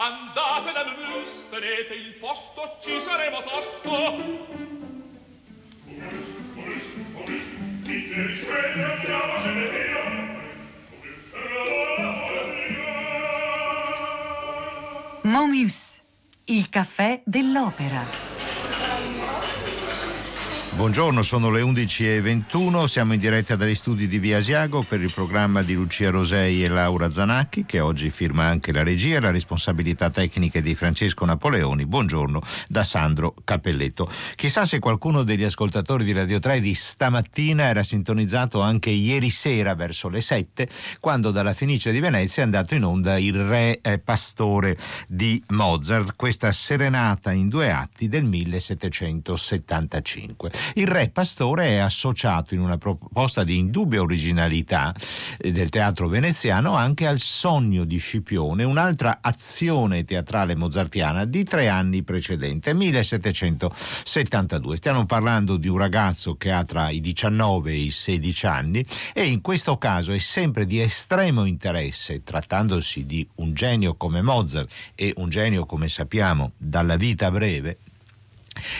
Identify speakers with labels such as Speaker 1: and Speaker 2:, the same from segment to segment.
Speaker 1: Andate dal mus, tenete il posto, ci saremo tosto. Mus, mus, mus, ti ne risveglia, andiamocene via.
Speaker 2: Momus, il caffè dell'opera.
Speaker 3: Buongiorno, sono le 11.21, siamo in diretta dagli studi di Via Asiago per il programma di Lucia Rosei e Laura Zanacchi che oggi firma anche la regia e la responsabilità tecnica di Francesco Napoleoni. Buongiorno da Sandro Cappelletto. Chissà se qualcuno degli ascoltatori di Radio 3 di stamattina era sintonizzato anche ieri sera verso le 7 quando dalla Fenice di Venezia è andato in onda il Re eh, Pastore di Mozart, questa serenata in due atti del 1775. Il re Pastore è associato in una proposta di indubbia originalità eh, del teatro veneziano anche al Sogno di Scipione, un'altra azione teatrale mozartiana di tre anni precedente, 1772. Stiamo parlando di un ragazzo che ha tra i 19 e i 16 anni e in questo caso è sempre di estremo interesse, trattandosi di un genio come Mozart e un genio come sappiamo dalla vita breve,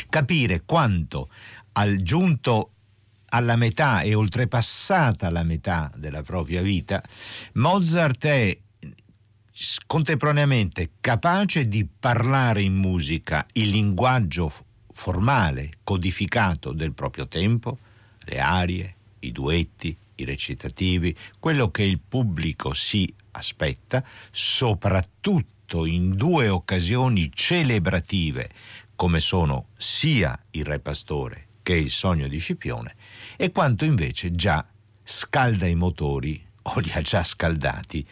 Speaker 3: capire quanto al giunto alla metà e oltrepassata la metà della propria vita, Mozart è contemporaneamente capace di parlare in musica il linguaggio formale, codificato del proprio tempo, le arie, i duetti, i recitativi, quello che il pubblico si aspetta, soprattutto in due occasioni celebrative, come sono sia il Re Pastore che il sogno di Scipione, e quanto invece già scalda i motori o li ha già scaldati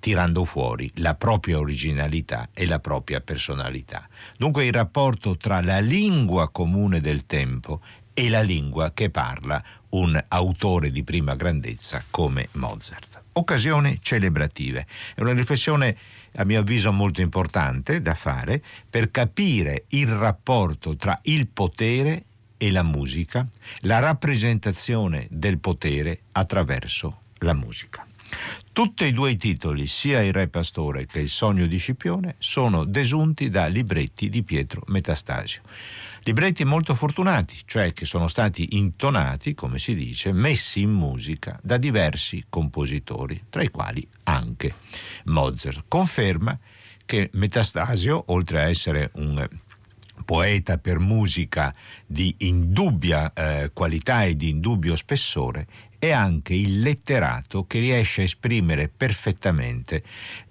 Speaker 3: tirando fuori la propria originalità e la propria personalità. Dunque il rapporto tra la lingua comune del tempo e la lingua che parla un autore di prima grandezza come Mozart. Occasioni celebrative. È una riflessione a mio avviso molto importante da fare per capire il rapporto tra il potere e la musica, la rappresentazione del potere attraverso la musica. Tutti e due i titoli, sia il Re Pastore che il Sogno di Scipione, sono desunti da libretti di Pietro Metastasio. Libretti molto fortunati, cioè che sono stati intonati, come si dice, messi in musica da diversi compositori, tra i quali anche Mozart. Conferma che Metastasio, oltre a essere un poeta per musica di indubbia eh, qualità e di indubbio spessore, è anche il letterato che riesce a esprimere perfettamente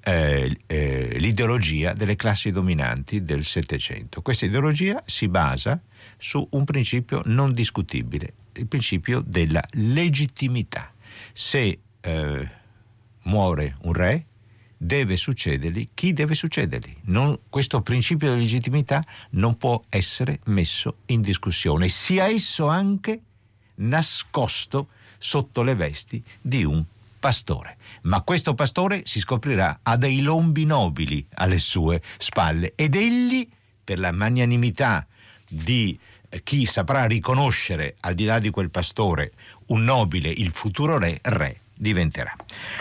Speaker 3: eh, eh, l'ideologia delle classi dominanti del Settecento. Questa ideologia si basa su un principio non discutibile, il principio della legittimità. Se eh, muore un re, deve succedergli chi deve succedergli. Non, questo principio di legittimità non può essere messo in discussione, sia esso anche nascosto sotto le vesti di un pastore. Ma questo pastore si scoprirà ha dei lombi nobili alle sue spalle ed egli, per la magnanimità di chi saprà riconoscere al di là di quel pastore un nobile, il futuro re, re diventerà.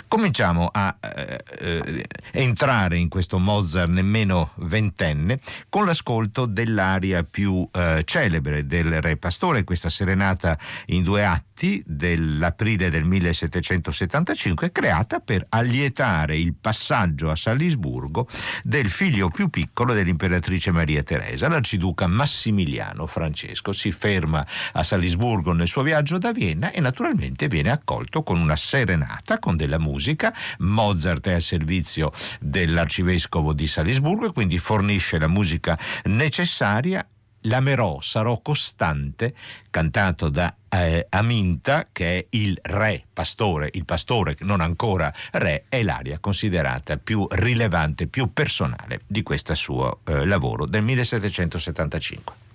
Speaker 3: Cominciamo a eh, eh, entrare in questo Mozart nemmeno ventenne con l'ascolto dell'aria più eh, celebre del Re Pastore, questa serenata in due atti dell'aprile del 1775 creata per allietare il passaggio a Salisburgo del figlio più piccolo dell'imperatrice Maria Teresa, l'arciduca Massimiliano Francesco. Si ferma a Salisburgo nel suo viaggio da Vienna e naturalmente viene accolto con una serenata, con della musica. Mozart è al servizio dell'arcivescovo di Salisburgo e quindi fornisce la musica necessaria L'amerò, sarò costante, cantato da eh, Aminta, che è il re pastore, il pastore non ancora re, è l'aria considerata più rilevante, più personale di questo suo eh, lavoro del 1775.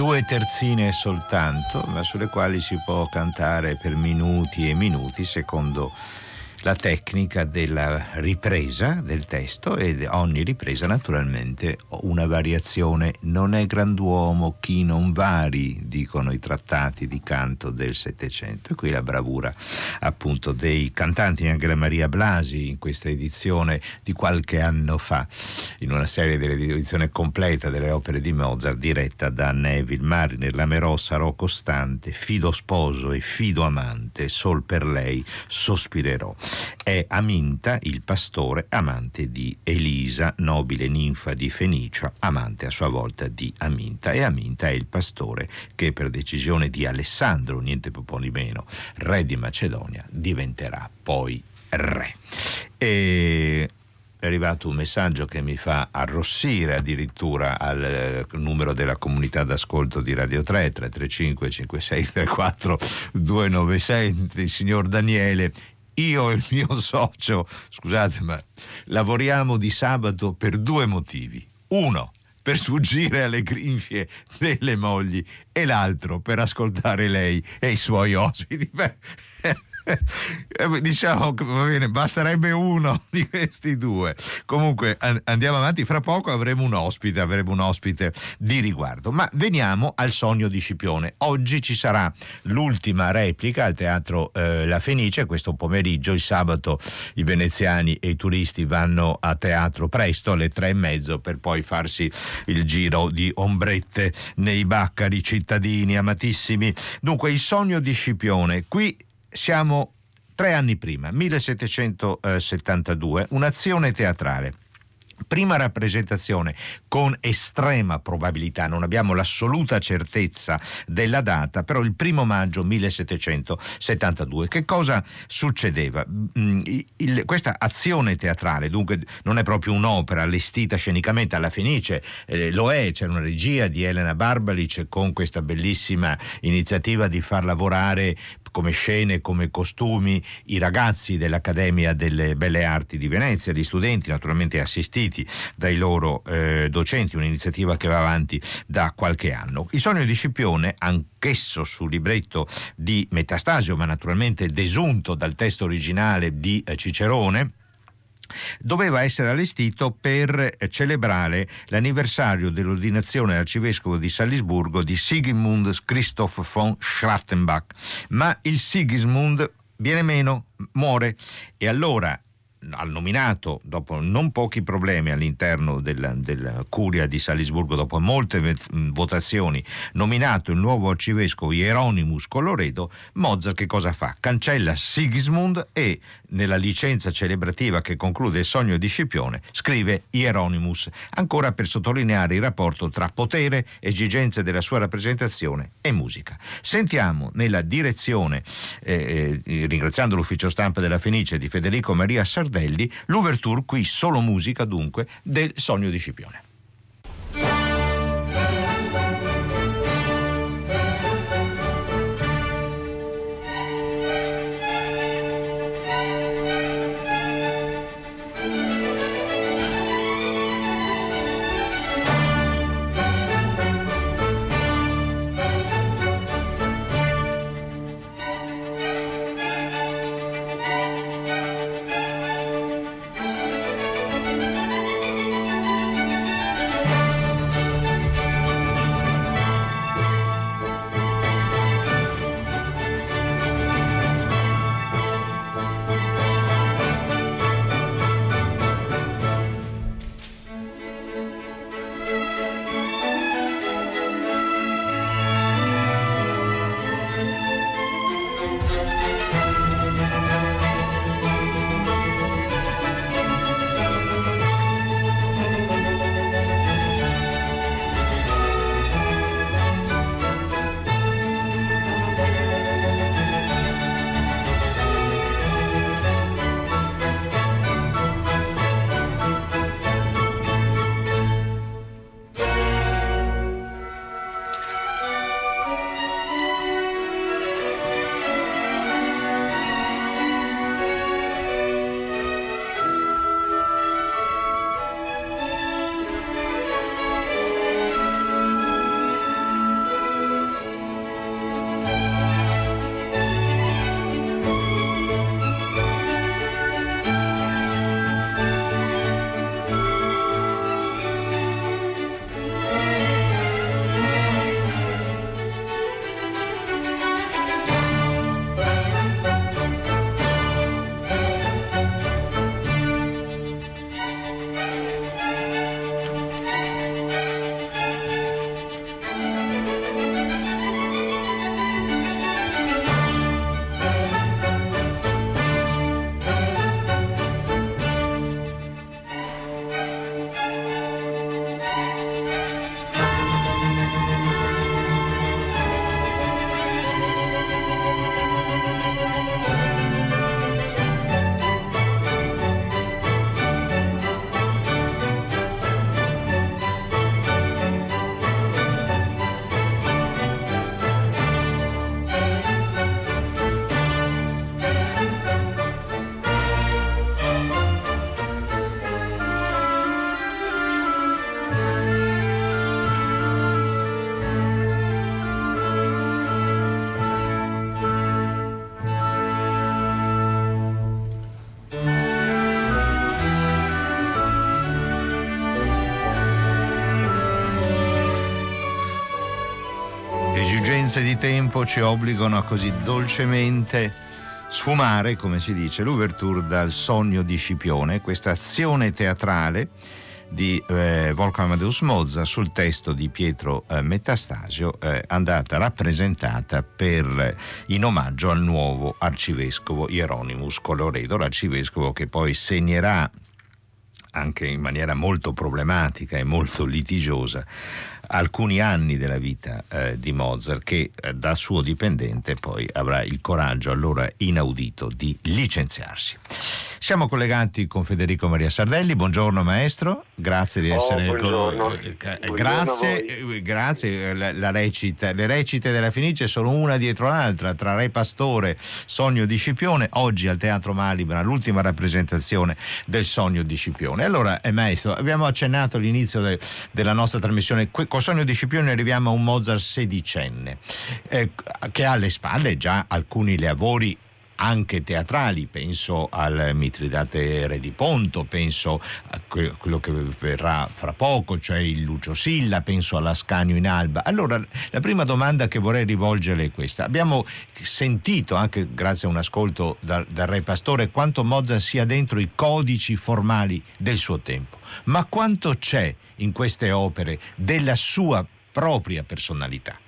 Speaker 3: Due terzine soltanto, ma sulle quali si può cantare per minuti e minuti secondo la tecnica della ripresa del testo ed ogni ripresa naturalmente una variazione. Non è grand'uomo chi non vari, dicono i trattati di canto del Settecento. E qui la bravura appunto dei cantanti, anche la Maria Blasi in questa edizione di qualche anno fa, in una serie dell'edizione completa delle opere di Mozart diretta da Neville Mariner. L'amerò sarò costante, fido sposo e fido amante, sol per lei sospirerò. È Aminta, il pastore, amante di Elisa, nobile ninfa di Fenicia, amante a sua volta di Aminta. E Aminta è il pastore che per decisione di Alessandro, niente po' di meno, re di Macedonia, diventerà poi re. E è arrivato un messaggio che mi fa arrossire addirittura al eh, numero della comunità d'ascolto di Radio 3 335 5634 296 il signor Daniele io e il mio socio, scusate, ma lavoriamo di sabato per due motivi. Uno, per sfuggire alle grinfie delle mogli e l'altro per ascoltare lei e i suoi ospiti. Beh, eh, diciamo che va bene, basterebbe uno di questi due. Comunque andiamo avanti, fra poco avremo un ospite, avremo un ospite di riguardo. Ma veniamo al sogno di Scipione. Oggi ci sarà l'ultima replica al Teatro eh, La Fenice, questo pomeriggio, il sabato i veneziani e i turisti vanno a teatro presto alle tre e mezzo per poi farsi il giro di ombrette nei baccari cittadini amatissimi. Dunque il sogno di Scipione, qui siamo tre anni prima, 1772, un'azione teatrale prima rappresentazione con estrema probabilità, non abbiamo l'assoluta certezza della data, però il primo maggio 1772. Che cosa succedeva? Mm, il, questa azione teatrale, dunque non è proprio un'opera allestita scenicamente alla Fenice, eh, lo è, c'è una regia di Elena Barbalic con questa bellissima iniziativa di far lavorare come scene, come costumi, i ragazzi dell'Accademia delle Belle Arti di Venezia, gli studenti naturalmente assistiti dai loro eh, docenti, un'iniziativa che va avanti da qualche anno. Il sogno di Scipione, anch'esso sul libretto di Metastasio, ma naturalmente desunto dal testo originale di eh, Cicerone, doveva essere allestito per eh, celebrare l'anniversario dell'ordinazione arcivescovo di Salisburgo di Sigmund Christoph von Schrattenbach, ma il Sigismund viene meno, muore e allora al nominato, dopo non pochi problemi all'interno della, della, curia di Salisburgo, dopo molte votazioni, nominato il nuovo arcivescovo Hieronymus Coloredo, Mozart che cosa fa? Cancella Sigismund e nella licenza celebrativa che conclude il sogno di Scipione scrive Hieronymus, ancora per sottolineare il rapporto tra potere, esigenze della sua rappresentazione e musica. Sentiamo nella direzione, eh, eh, ringraziando l'ufficio stampa della Fenice di Federico Maria Sardelli, Sardelli, l'ouverture qui solo musica dunque del Sogno di Scipione. Esigenze di tempo ci obbligano a così dolcemente sfumare, come si dice, l'ouverture dal sogno di Scipione, questa azione teatrale di eh, Wolfgang Amadeus Mozart sul testo di Pietro eh, Metastasio eh, andata rappresentata per, in omaggio al nuovo arcivescovo Hieronymus Coloredo, l'arcivescovo che poi segnerà anche in maniera molto problematica e molto litigiosa alcuni anni della vita eh, di Mozart che eh, da suo dipendente poi avrà il coraggio allora inaudito di licenziarsi. Siamo collegati con Federico Maria Sardelli, buongiorno maestro, grazie di
Speaker 4: oh,
Speaker 3: essere
Speaker 4: oh, con...
Speaker 3: eh, grazie, eh, grazie la, la, recita, le recite della Fenice sono una dietro l'altra, tra Re Pastore, Sogno di Scipione, oggi al Teatro Malibra l'ultima rappresentazione del Sogno di Scipione. Allora, eh, maestro, abbiamo accennato all'inizio de, della nostra trasmissione, con Sogno di Scipione arriviamo a un Mozart sedicenne, eh, che ha alle spalle già alcuni lavori anche teatrali, penso al Mitridate Re di Ponto, penso a quello che verrà fra poco, cioè il Lucio Silla, penso all'Ascanio in Alba. Allora, la prima domanda che vorrei rivolgere è questa. Abbiamo sentito, anche grazie a un ascolto dal, dal Re Pastore, quanto Mozart sia dentro i codici formali del suo tempo, ma quanto c'è in queste opere della sua propria personalità?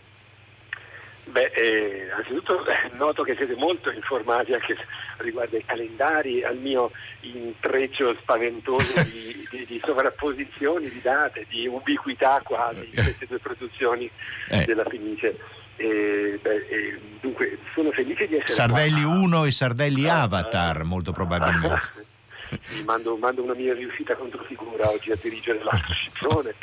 Speaker 4: Beh, eh, anzitutto eh, noto che siete molto informati anche riguardo ai calendari, al mio intreccio spaventoso di, di, di sovrapposizioni, di date, di ubiquità quasi in queste due produzioni eh. della Fenice. Eh, beh, dunque sono felice di essere
Speaker 3: Sardelli 1 e Sardelli ah, Avatar, molto probabilmente.
Speaker 4: mando, mando, una mia riuscita controfigura oggi a dirigere l'altro Scipione.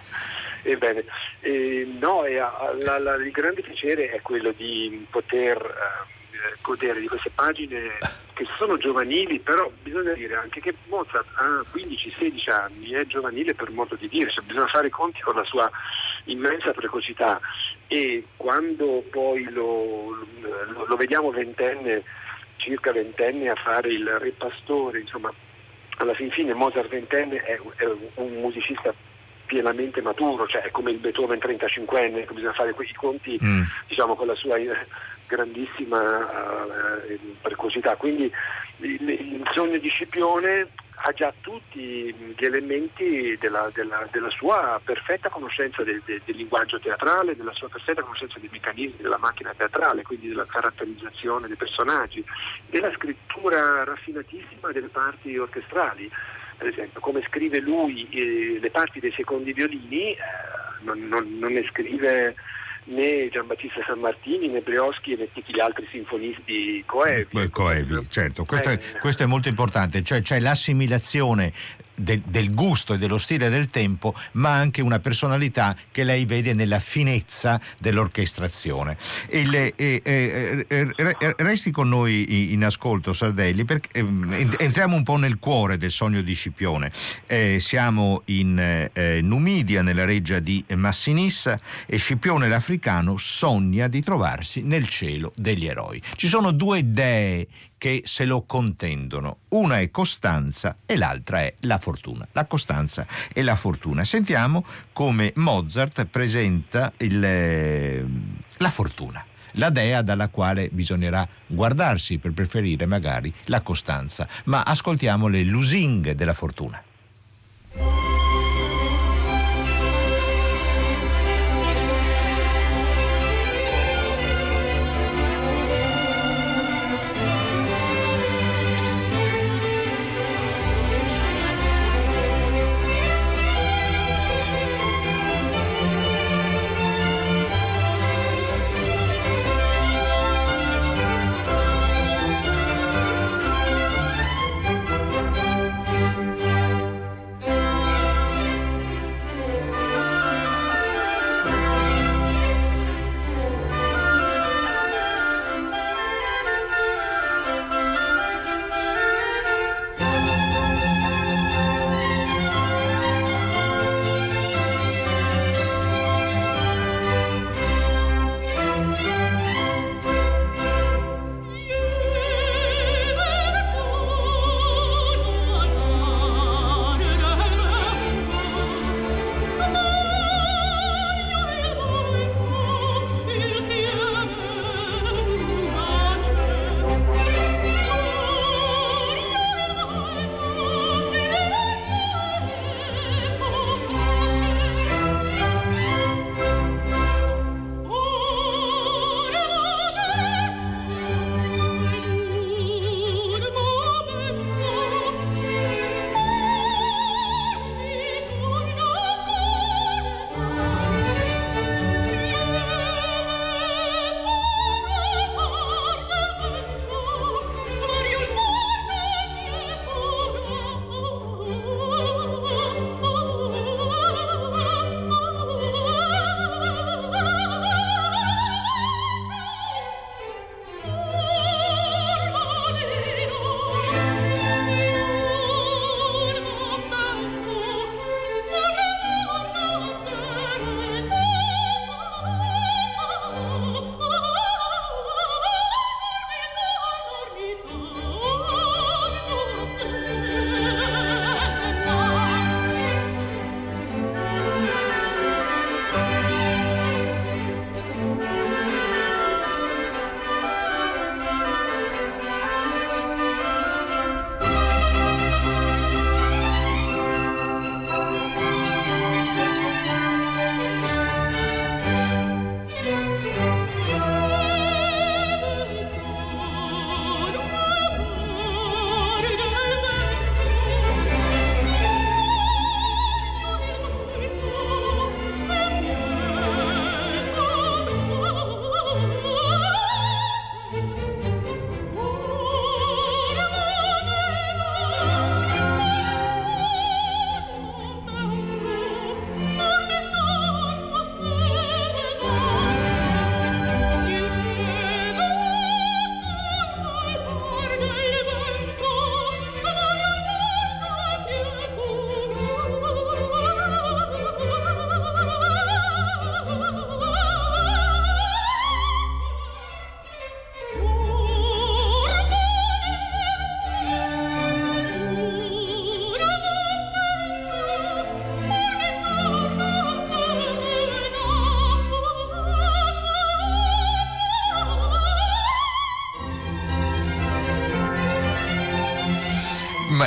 Speaker 4: Ebbene, eh, no, la, la, il grande piacere è quello di poter eh, godere di queste pagine che sono giovanili, però bisogna dire anche che Mozart ha 15-16 anni, è giovanile per modo di dire, cioè bisogna fare conti con la sua immensa precocità. E quando poi lo, lo, lo vediamo ventenne, circa ventenne a fare il re pastore, insomma alla fin fine Mozart ventenne è, è un musicista pienamente maturo, cioè è come il Beethoven 35enne, bisogna fare quei conti mm. diciamo, con la sua eh, grandissima uh, precocità. Quindi il, il, sogno di Scipione ha già tutti gli elementi della, della, della sua perfetta conoscenza del, del, del, linguaggio teatrale, della sua perfetta conoscenza dei meccanismi della macchina teatrale, quindi della caratterizzazione dei personaggi, della scrittura raffinatissima delle parti orchestrali per esempio, come scrive lui eh, le parti dei secondi violini, eh, non, non, non, ne scrive né Giambattista San Martini né Brioschi né tutti gli altri sinfonisti coevi.
Speaker 3: Coevi, certo, questo, eh, è, questo è molto importante, cioè c'è l'assimilazione del, del, gusto e dello stile del tempo, ma anche una personalità che lei vede nella finezza dell'orchestrazione. Il, eh, eh, eh, resti con noi in ascolto, Sardelli, perché ehm, entriamo un po' nel cuore del sogno di Scipione. Eh, siamo in eh, Numidia, nella reggia di Massinissa, e Scipione l'africano sogna di trovarsi nel cielo degli eroi. Ci sono due dee che se lo contendono. Una è Costanza e l'altra è la fortuna. La Costanza e la fortuna. Sentiamo come Mozart presenta il, eh, la fortuna la dea dalla quale bisognerà guardarsi per preferire magari la costanza. Ma ascoltiamo le lusinghe della fortuna.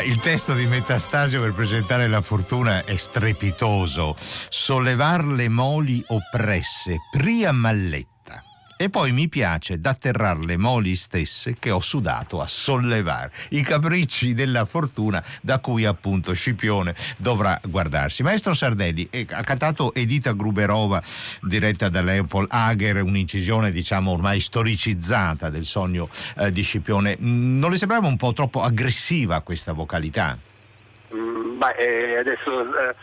Speaker 3: Il testo di Metastasio per presentare la fortuna è strepitoso. Sollevar le moli oppresse, pria malletta e poi mi piace d'atterrar le moli stesse che ho sudato a sollevare i capricci della fortuna da cui appunto Scipione dovrà guardarsi. Maestro Sardelli eh, ha cantato Edita Gruberova diretta da Leopold Hager, un'incisione diciamo ormai storicizzata del sogno eh, di Scipione. Mm, non le sembrava un po' troppo aggressiva questa vocalità?
Speaker 4: Mm, beh, eh, adesso eh,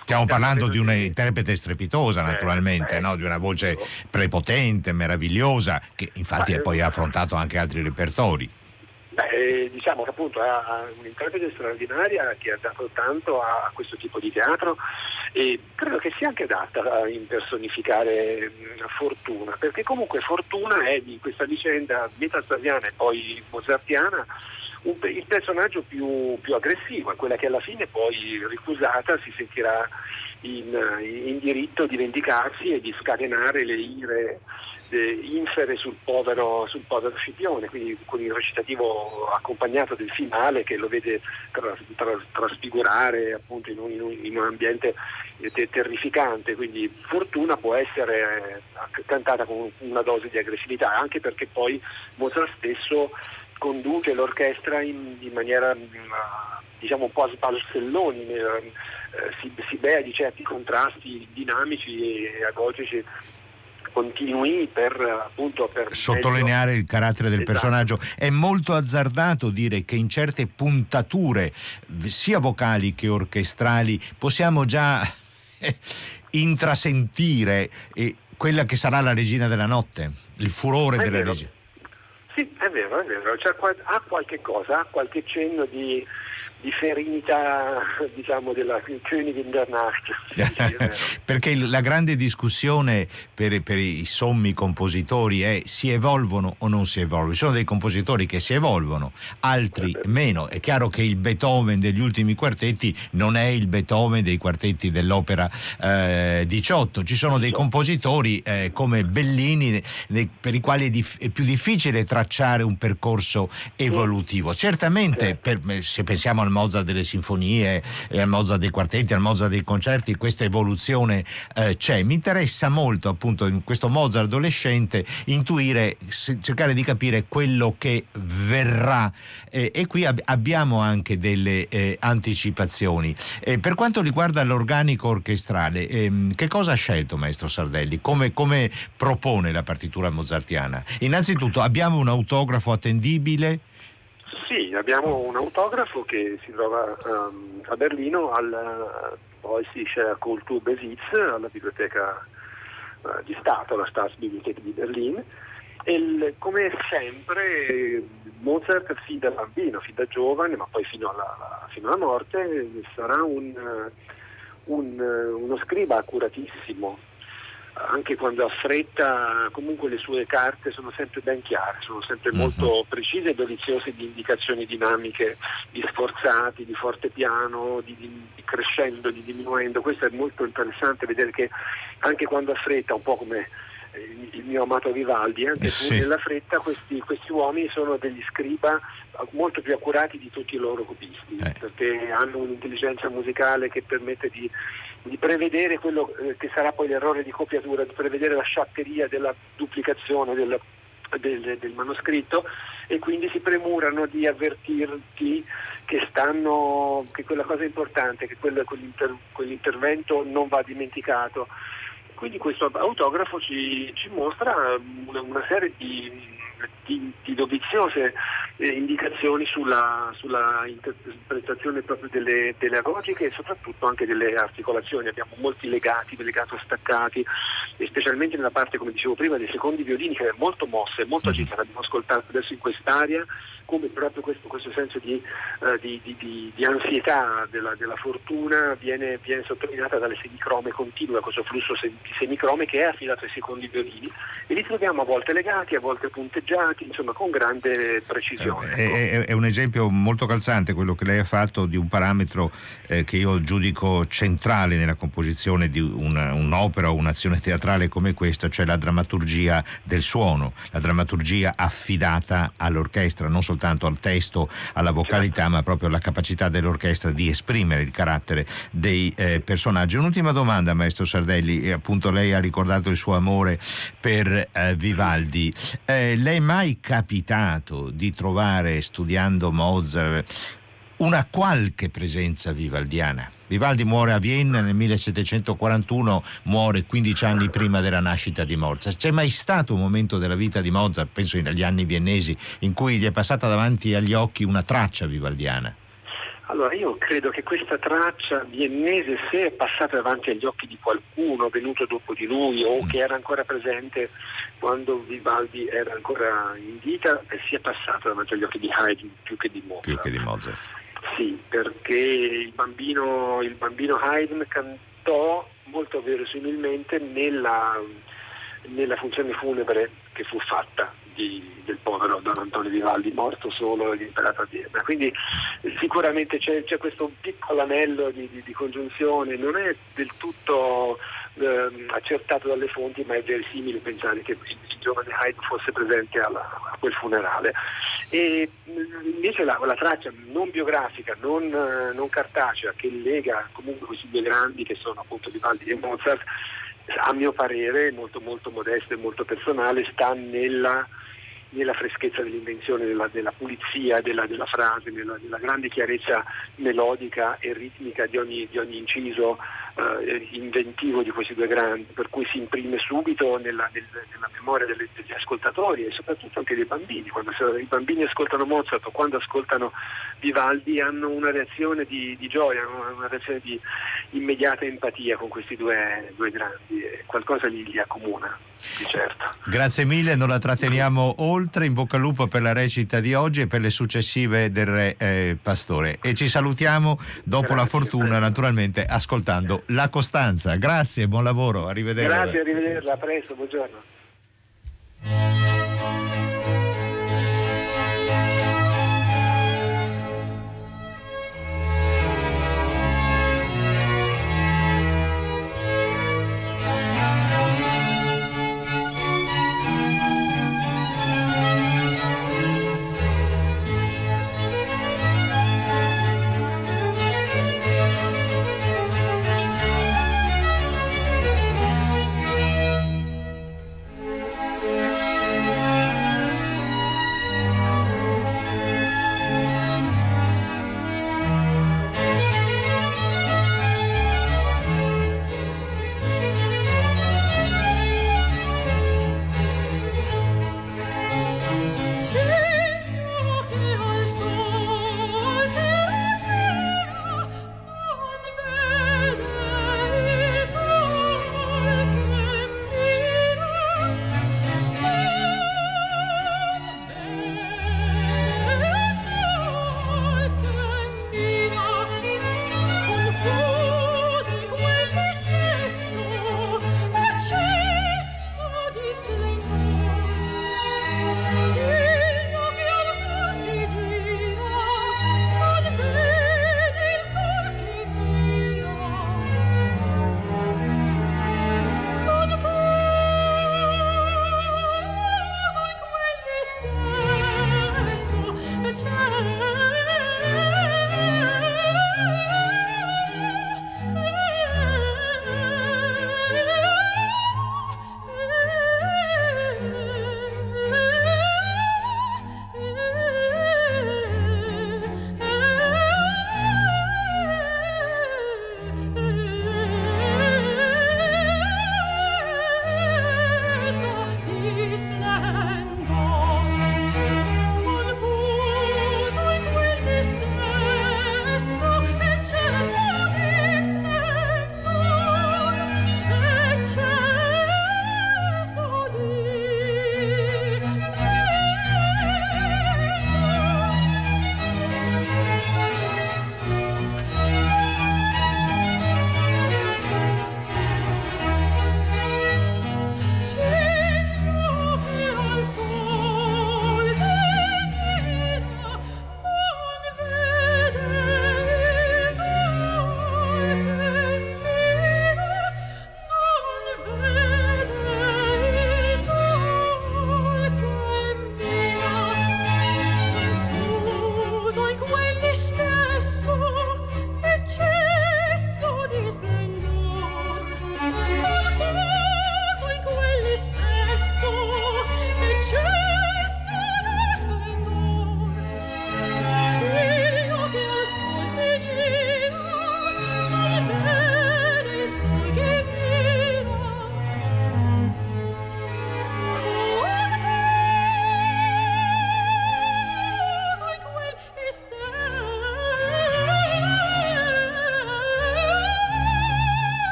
Speaker 3: Stiamo parlando di un'interprete strepitosa, naturalmente, eh, no? di una voce prepotente, meravigliosa, che infatti ha poi affrontato anche altri repertori.
Speaker 4: Beh, eh, diciamo che appunto è un'interprete straordinaria che ha dato tanto a questo tipo di teatro e credo che sia anche adatta a impersonificare Fortuna, perché comunque Fortuna è di questa vicenda metastasiana e poi mozartiana il personaggio più, più, aggressivo, quella che alla fine poi ricusata si sentirà in, in diritto di vendicarsi e di scatenare le ire infere sul povero, sul povero Scipione, quindi con il recitativo accompagnato del finale che lo vede tra, tra, trasfigurare appunto in un, in un, in un ambiente te, terrificante, quindi Fortuna può essere eh, cantata con una dose di aggressività, anche perché poi Mozart stesso conduce l'orchestra in, in maniera mm, diciamo un po' a sbalzelloni, eh, si, si bea di certi contrasti dinamici e agogici continui per appunto per
Speaker 3: sottolineare meglio... il carattere del esatto. personaggio. È molto azzardato dire che in certe puntature sia vocali che orchestrali possiamo già intrasentire eh, quella che sarà la regina della notte il furore è della regina
Speaker 4: sì, è vero, è vero, cioè, ha qualche cosa, ha qualche cenno di, di serenità diciamo della Königin der Nacht
Speaker 3: perché la grande discussione per, per, i sommi compositori è si evolvono o non si evolvono. Ci sono dei compositori che si evolvono altri eh meno. È chiaro che il Beethoven degli ultimi quartetti non è il Beethoven dei quartetti dell'opera eh, 18 ci sono dei compositori eh, come Bellini per i quali è, dif- è, più difficile tracciare un percorso evolutivo. Certamente per, se pensiamo al Mozart delle sinfonie, al Mozart dei quartetti, al Mozart dei concerti, questa evoluzione eh, c'è. Mi interessa molto appunto in questo Mozart adolescente intuire, cercare di capire quello che verrà eh, e qui ab- abbiamo anche delle eh, anticipazioni. Eh, per quanto riguarda l'organico orchestrale, ehm, che cosa ha scelto maestro Sardelli? Come, come propone la partitura mozartiana? Innanzitutto abbiamo un autografo attendibile?
Speaker 4: Sì, abbiamo un autografo che si trova um, a Berlino al Preußische Kulturbesitz, alla biblioteca uh, di Stato, la Staatsbibliothek di Berlino. E il, come sempre Mozart fin da bambino, fin da giovane, ma poi fino alla, fino alla morte, sarà un, un, uno scriba accuratissimo, anche quando ha fretta, comunque le sue carte sono sempre ben chiare, sono sempre uh-huh. molto precise e deliziose di indicazioni dinamiche, di sforzati, di forte piano, di, di, di crescendo, di diminuendo. Questo è molto interessante vedere che anche quando ha fretta, un po' come il mio amato Vivaldi, anche eh sì. nella fretta questi, questi, uomini sono degli scriba molto più accurati di tutti i loro copisti, eh. perché hanno un'intelligenza musicale che permette di di prevedere quello eh, che sarà poi l'errore di copiatura, di prevedere la sciatteria della duplicazione del, del, del manoscritto e quindi si premurano di avvertirti che, stanno, che quella cosa importante, che quel, quell'inter, quell'intervento non va dimenticato. Quindi questo autografo ci, ci mostra una, una serie di di, di doviziose eh, indicazioni sulla, sulla, interpretazione proprio delle, delle agogiche e soprattutto anche delle articolazioni. Abbiamo molti legati, legato staccati, e specialmente nella parte, come dicevo prima, dei secondi violini che è molto mossa e molto mhm. agitata. Abbiamo ascoltato adesso in quest'area come proprio questo, questo senso di, uh, di, di, di ansietà della, della fortuna viene, viene, sottolineata dalle semicrome continue, questo flusso di semicrome che è affidato ai secondi violini e li troviamo a volte legati, a volte punteggiati, insomma con grande precisione.
Speaker 3: È, è, è un esempio molto calzante quello che lei ha fatto di un parametro eh, che io giudico centrale nella composizione di una, un'opera o un'azione teatrale come questo, cioè la drammaturgia del suono, la drammaturgia affidata all'orchestra, non soltanto al testo, alla vocalità, ma proprio alla capacità dell'orchestra di esprimere il carattere dei eh, personaggi. Un'ultima domanda, maestro Sardelli, appunto lei ha ricordato il suo amore per eh, Vivaldi. Eh, le è mai capitato di trovare, studiando Mozart, una qualche presenza vivaldiana. Vivaldi muore a Vienna nel 1741, muore 15 anni prima della nascita di Mozart. C'è mai stato un momento della vita di Mozart, penso negli anni viennesi, in cui gli è passata davanti agli occhi una traccia vivaldiana?
Speaker 4: Allora io credo che questa traccia viennese, se è passata davanti agli occhi di qualcuno venuto dopo di lui o mm. che era ancora presente quando Vivaldi era ancora in vita, sia passata davanti agli occhi di Haydn più che di Mozart.
Speaker 3: Più che di Mozart.
Speaker 4: Sì, perché il bambino, il bambino Haydn cantò molto verosimilmente nella, nella funzione funebre che fu fatta di, del povero Don Antonio Vivaldi, morto solo ed imperato a Vienna. Quindi sicuramente c'è, c'è questo piccolo anello di, di, di, congiunzione, non è del tutto eh, accertato dalle fonti, ma è verosimile pensare che il, giovane Haydn fosse presente alla, a quel funerale. E invece la, la traccia non biografica, non, non cartacea, che lega comunque questi due grandi che sono appunto Vivaldi e Mozart, a mio parere, molto, molto modesto e molto personale, sta nella nella freschezza dell'invenzione, della, della pulizia della, della frase, nella, nella, grande chiarezza melodica e ritmica di ogni, di ogni inciso eh, inventivo di questi due grandi, per cui si imprime subito nella, nella memoria delle, degli ascoltatori e soprattutto anche dei bambini. Quando i bambini ascoltano Mozart o quando ascoltano Vivaldi hanno una reazione di, di gioia, una reazione di immediata empatia con questi due, due grandi, qualcosa li, li accomuna. Certo.
Speaker 3: Grazie mille, non la tratteniamo oltre, in bocca al lupo per la recita di oggi e per le successive del Re eh, Pastore e ci salutiamo dopo Grazie, la fortuna prego. naturalmente ascoltando La Costanza. Grazie, buon lavoro, arrivederci.
Speaker 4: Grazie, arrivederla, a presto, buongiorno.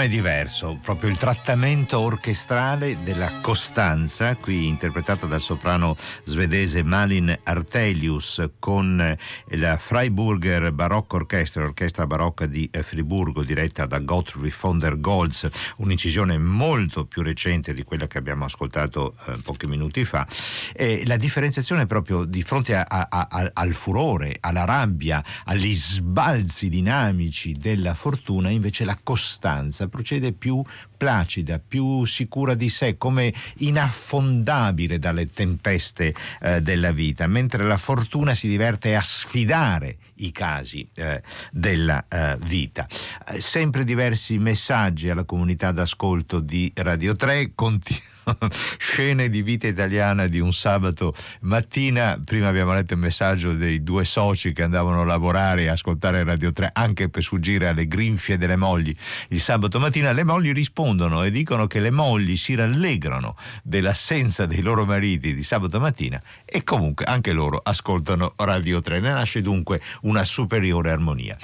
Speaker 3: Com'è diverso proprio il trattamento orchestrale della costanza, qui interpretata dal soprano svedese Malin Artelius con la Freiburger Baroque Orchestra, l'orchestra barocca di Friburgo diretta da Gottfried von der Goltz, un'incisione molto più recente di quella che abbiamo ascoltato eh, pochi minuti fa. E la differenziazione proprio di fronte a, a, a, al furore, alla rabbia, agli sbalzi dinamici della fortuna, invece la costanza procede più placida, più sicura di sé, come inaffondabile dalle tempeste eh, della vita, mentre la fortuna si diverte a sfidare i casi eh, della eh, vita. Eh, sempre diversi messaggi alla comunità d'ascolto di Radio 3. Continu- scene di vita italiana di un sabato mattina. Prima abbiamo letto il messaggio dei due soci che andavano a lavorare e ascoltare Radio 3 anche per sfuggire alle grinfie delle mogli il sabato mattina. Le mogli rispondono e dicono che le mogli si rallegrano dell'assenza dei loro mariti di sabato mattina e comunque anche loro ascoltano Radio 3. Ne nasce dunque una superiore armonia.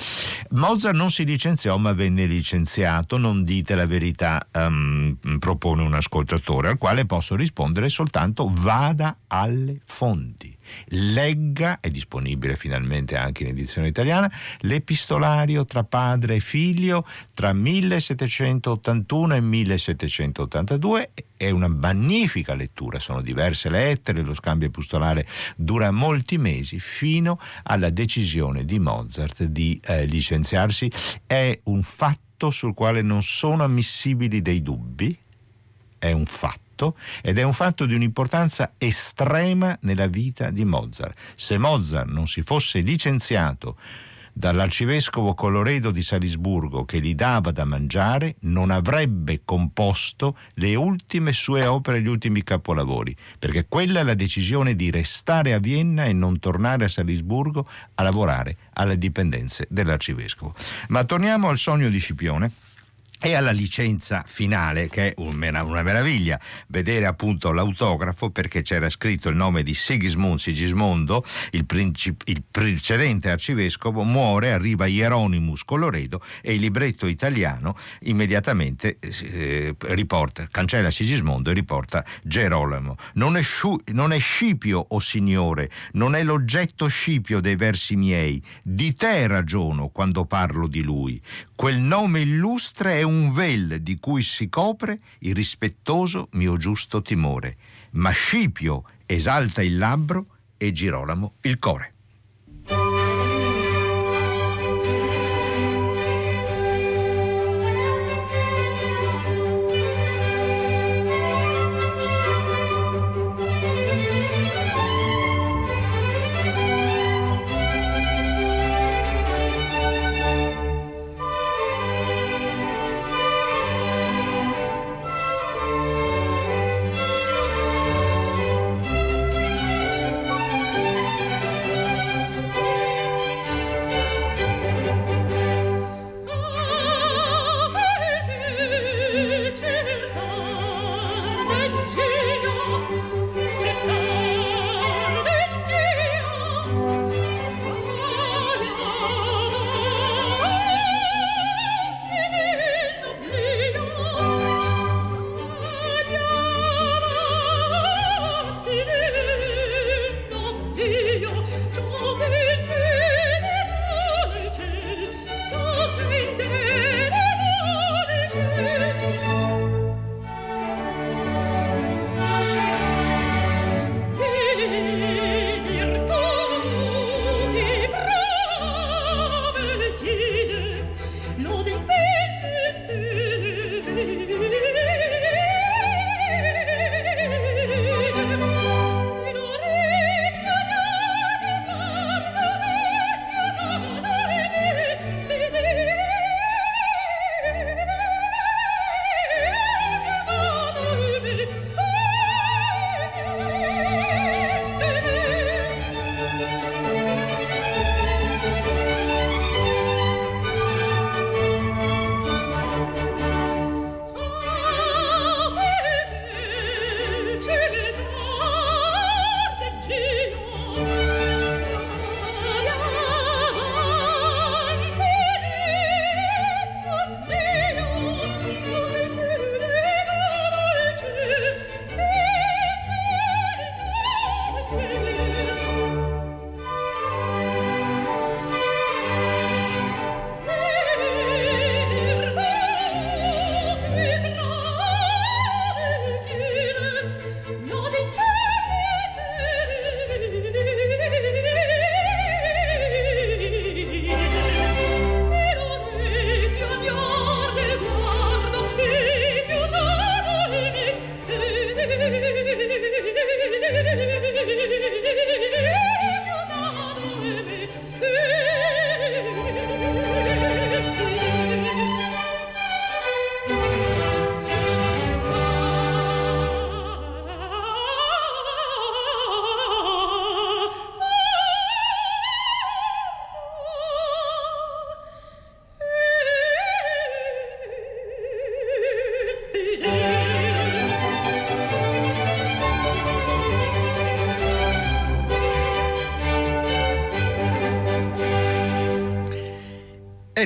Speaker 3: Mozart non si licenziò ma venne licenziato, non dite la verità, um, propone un ascoltatore al quale posso rispondere soltanto vada alle fonti. Legga, è disponibile finalmente anche in edizione italiana, l'epistolario tra padre e figlio tra 1781 e 1782. È una magnifica lettura, sono diverse lettere, lo scambio epistolare dura molti mesi fino alla decisione di Mozart di eh, licenziarsi. È un fatto sul quale non sono ammissibili dei dubbi, è un fatto ed è un fatto di un'importanza estrema nella vita di Mozart. Se Mozart non si fosse licenziato dall'arcivescovo Coloredo di Salisburgo che gli dava da mangiare, non avrebbe composto le ultime sue opere, gli ultimi capolavori, perché quella è la decisione di restare a Vienna e non tornare a Salisburgo a lavorare alle dipendenze dell'arcivescovo. Ma torniamo al sogno di Scipione e alla licenza finale che è una meraviglia vedere appunto l'autografo perché c'era scritto il nome di Sigismund Sigismondo il, princip- il precedente arcivescovo muore arriva Hieronymus Coloredo e il libretto italiano immediatamente eh, riporta cancella Sigismondo e riporta Gerolamo. Non è, sciu- non è Scipio o oh signore non è l'oggetto Scipio dei versi miei. Di te ragiono quando parlo di lui. Quel nome illustre è un vel di cui si copre il rispettoso mio giusto timore. Ma Scipio esalta il labbro e Girolamo il core.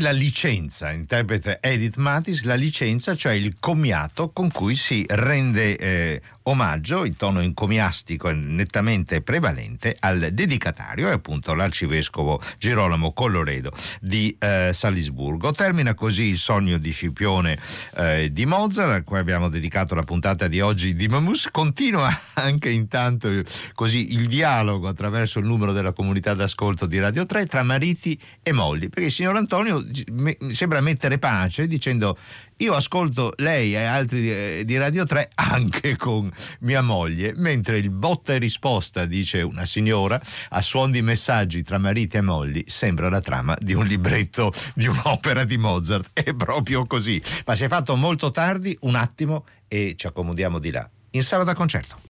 Speaker 3: La licenza, interprete Edith Matis, la licenza, cioè il commiato con cui si rende eh, omaggio, il tono encomiastico è nettamente prevalente, al dedicatario, è appunto l'arcivescovo Girolamo Colloredo di eh, Salisburgo. Termina così il sogno di Scipione eh, di Mozart, a cui abbiamo dedicato la puntata di oggi di Mamus. Continua anche intanto così il dialogo attraverso il numero della comunità d'ascolto di Radio 3 tra mariti e mogli, perché il signor Antonio sembra mettere pace dicendo io ascolto lei e altri di, eh, di Radio 3 anche con mia moglie, mentre il botta e risposta, dice una signora, a suon di messaggi tra mariti e mogli, sembra la trama di un libretto di un'opera di Mozart. È proprio così. Ma si è fatto molto tardi, un attimo, e ci accomodiamo di là. In sala da concerto.